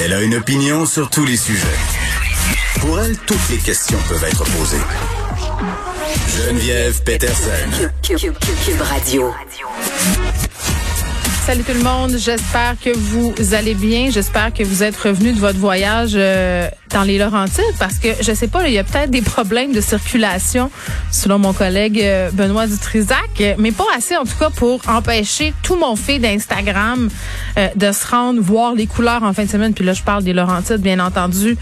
Elle a une opinion sur tous les sujets. Pour elle, toutes les questions peuvent être posées. Geneviève Peterson. Cube Radio. Salut tout le monde, j'espère que vous allez bien. J'espère que vous êtes revenu de votre voyage euh, dans les Laurentides parce que je sais pas, il y a peut-être des problèmes de circulation selon mon collègue euh, Benoît Dutrisac, mais pas assez en tout cas pour empêcher tout mon fait d'Instagram euh, de se rendre voir les couleurs en fin de semaine. Puis là, je parle des Laurentides, bien entendu,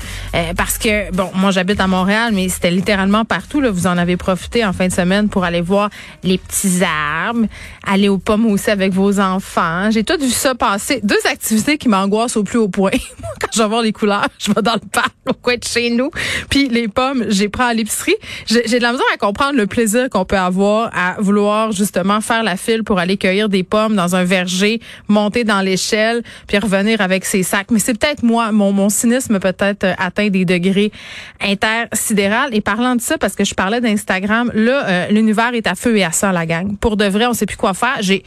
parce que bon, moi j'habite à Montréal, mais c'était littéralement partout. Là, vous en avez profité en fin de semaine pour aller voir les petits arbres, aller aux pommes aussi avec vos enfants. J'ai tout vu ça passer. Deux activités qui m'angoissent au plus haut point. Quand je vais voir les couleurs, je vais dans le parc au coin de chez nous. Puis les pommes, j'ai prends à l'épicerie. J'ai de la misère à comprendre le plaisir qu'on peut avoir à vouloir justement faire la file pour aller cueillir des pommes dans un verger, monter dans l'échelle, puis revenir avec ses sacs. Mais c'est peut-être moi, mon, mon cynisme peut-être atteint des degrés intersidérales. Et parlant de ça, parce que je parlais d'Instagram, là, euh, l'univers est à feu et à sang, la gang. Pour de vrai, on sait plus quoi faire. J'ai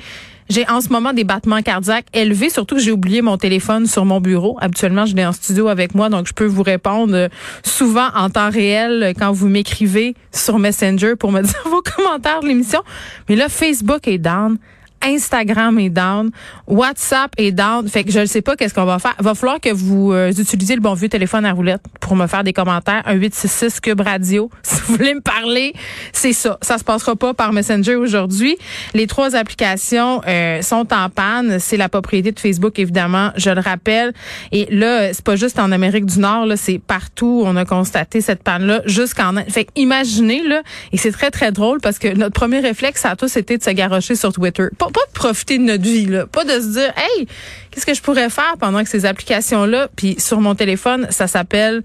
j'ai en ce moment des battements cardiaques élevés, surtout que j'ai oublié mon téléphone sur mon bureau. Habituellement, je l'ai en studio avec moi, donc je peux vous répondre euh, souvent en temps réel euh, quand vous m'écrivez sur Messenger pour me dire vos commentaires de l'émission. Mais là, Facebook est down. Instagram est down, WhatsApp est down. Fait que je ne sais pas qu'est-ce qu'on va faire. Va falloir que vous euh, utilisiez le bon vieux téléphone à roulette pour me faire des commentaires. Un 866 Cube Radio. Si vous voulez me parler, c'est ça. Ça se passera pas par Messenger aujourd'hui. Les trois applications euh, sont en panne. C'est la propriété de Facebook, évidemment. Je le rappelle. Et là, c'est pas juste en Amérique du Nord. Là, c'est partout. On a constaté cette panne-là jusqu'en. Fait imaginez là. Et c'est très très drôle parce que notre premier réflexe à tous c'était de se garrocher sur Twitter de profiter de notre vie, là. Pas de se dire, hey, qu'est-ce que je pourrais faire pendant que ces applications-là, puis sur mon téléphone, ça s'appelle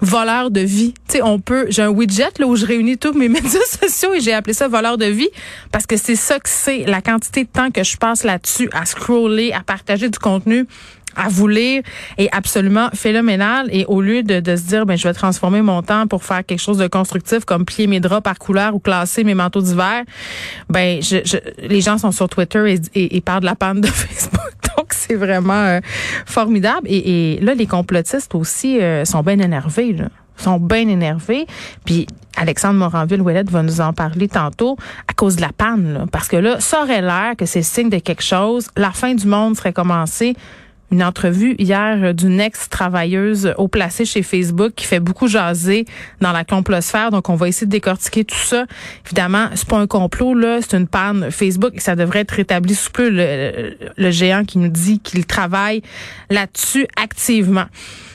voleur de vie. Tu sais, on peut, j'ai un widget là où je réunis tous mes médias sociaux et j'ai appelé ça voleur de vie parce que c'est ça que c'est la quantité de temps que je passe là-dessus à scroller, à partager du contenu à vous lire est absolument phénoménal. Et au lieu de, de se dire ben je vais transformer mon temps pour faire quelque chose de constructif comme plier mes draps par couleur ou classer mes manteaux d'hiver ben je, je, les gens sont sur Twitter et, et, parlent de la panne de Facebook. Donc c'est vraiment euh, formidable. Et, et, là les complotistes aussi euh, sont bien énervés là. Sont bien énervés. Puis Alexandre Moranville-Ouellette va nous en parler tantôt à cause de la panne là, parce que là ça aurait l'air que c'est signe de quelque chose. La fin du monde serait commencée une entrevue hier d'une ex-travailleuse au placé chez Facebook qui fait beaucoup jaser dans la complosphère. Donc, on va essayer de décortiquer tout ça. Évidemment, c'est pas un complot, là. C'est une panne Facebook et ça devrait être rétabli sous peu. Le, le géant qui nous dit qu'il travaille là-dessus activement.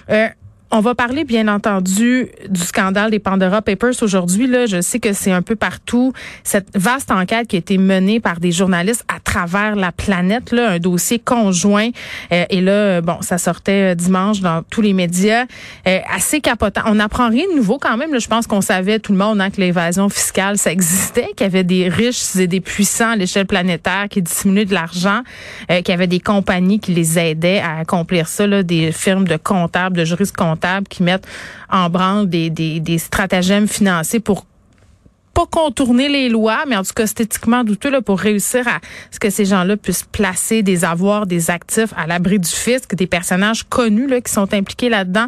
Euh, on va parler, bien entendu, du scandale des Pandora Papers aujourd'hui. Là, je sais que c'est un peu partout cette vaste enquête qui a été menée par des journalistes à travers la planète, là, un dossier conjoint. Euh, et là, bon, ça sortait euh, dimanche dans tous les médias, euh, assez capotant. On n'apprend rien de nouveau quand même. Là, je pense qu'on savait tout le monde hein, que l'évasion fiscale ça existait, qu'il y avait des riches et des puissants à l'échelle planétaire qui dissimulaient de l'argent, qu'il y avait des compagnies qui les aidaient à accomplir ça, là, des firmes de comptables, de juristes comptables qui mettent en branle des, des, stratagèmes financiers pour pas contourner les lois, mais en tout cas esthétiquement douteux là, pour réussir à ce que ces gens-là puissent placer des avoirs, des actifs à l'abri du fisc, des personnages connus là, qui sont impliqués là-dedans.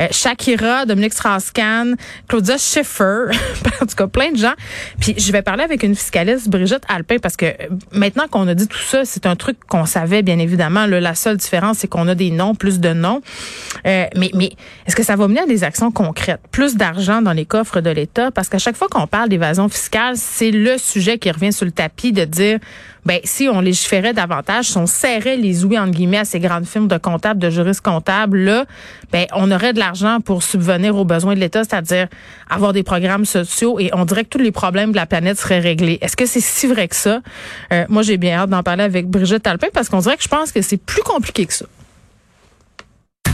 Euh, Shakira, Dominique Strauss-Kahn, Claudia Schiffer, en tout cas plein de gens. Puis je vais parler avec une fiscaliste, Brigitte Alpin, parce que euh, maintenant qu'on a dit tout ça, c'est un truc qu'on savait bien évidemment. Là, la seule différence, c'est qu'on a des noms, plus de noms. Euh, mais mais est-ce que ça va mener à des actions concrètes? Plus d'argent dans les coffres de l'État? Parce qu'à chaque fois qu'on parle fiscale, c'est le sujet qui revient sur le tapis de dire, ben si on légiférait davantage, si on serrait les ouïes entre guillemets à ces grandes firmes de comptables, de juristes comptables, là, ben on aurait de l'argent pour subvenir aux besoins de l'État, c'est-à-dire avoir des programmes sociaux et on dirait que tous les problèmes de la planète seraient réglés. Est-ce que c'est si vrai que ça? Euh, Moi, j'ai bien hâte d'en parler avec Brigitte Alpin parce qu'on dirait que je pense que c'est plus compliqué que ça.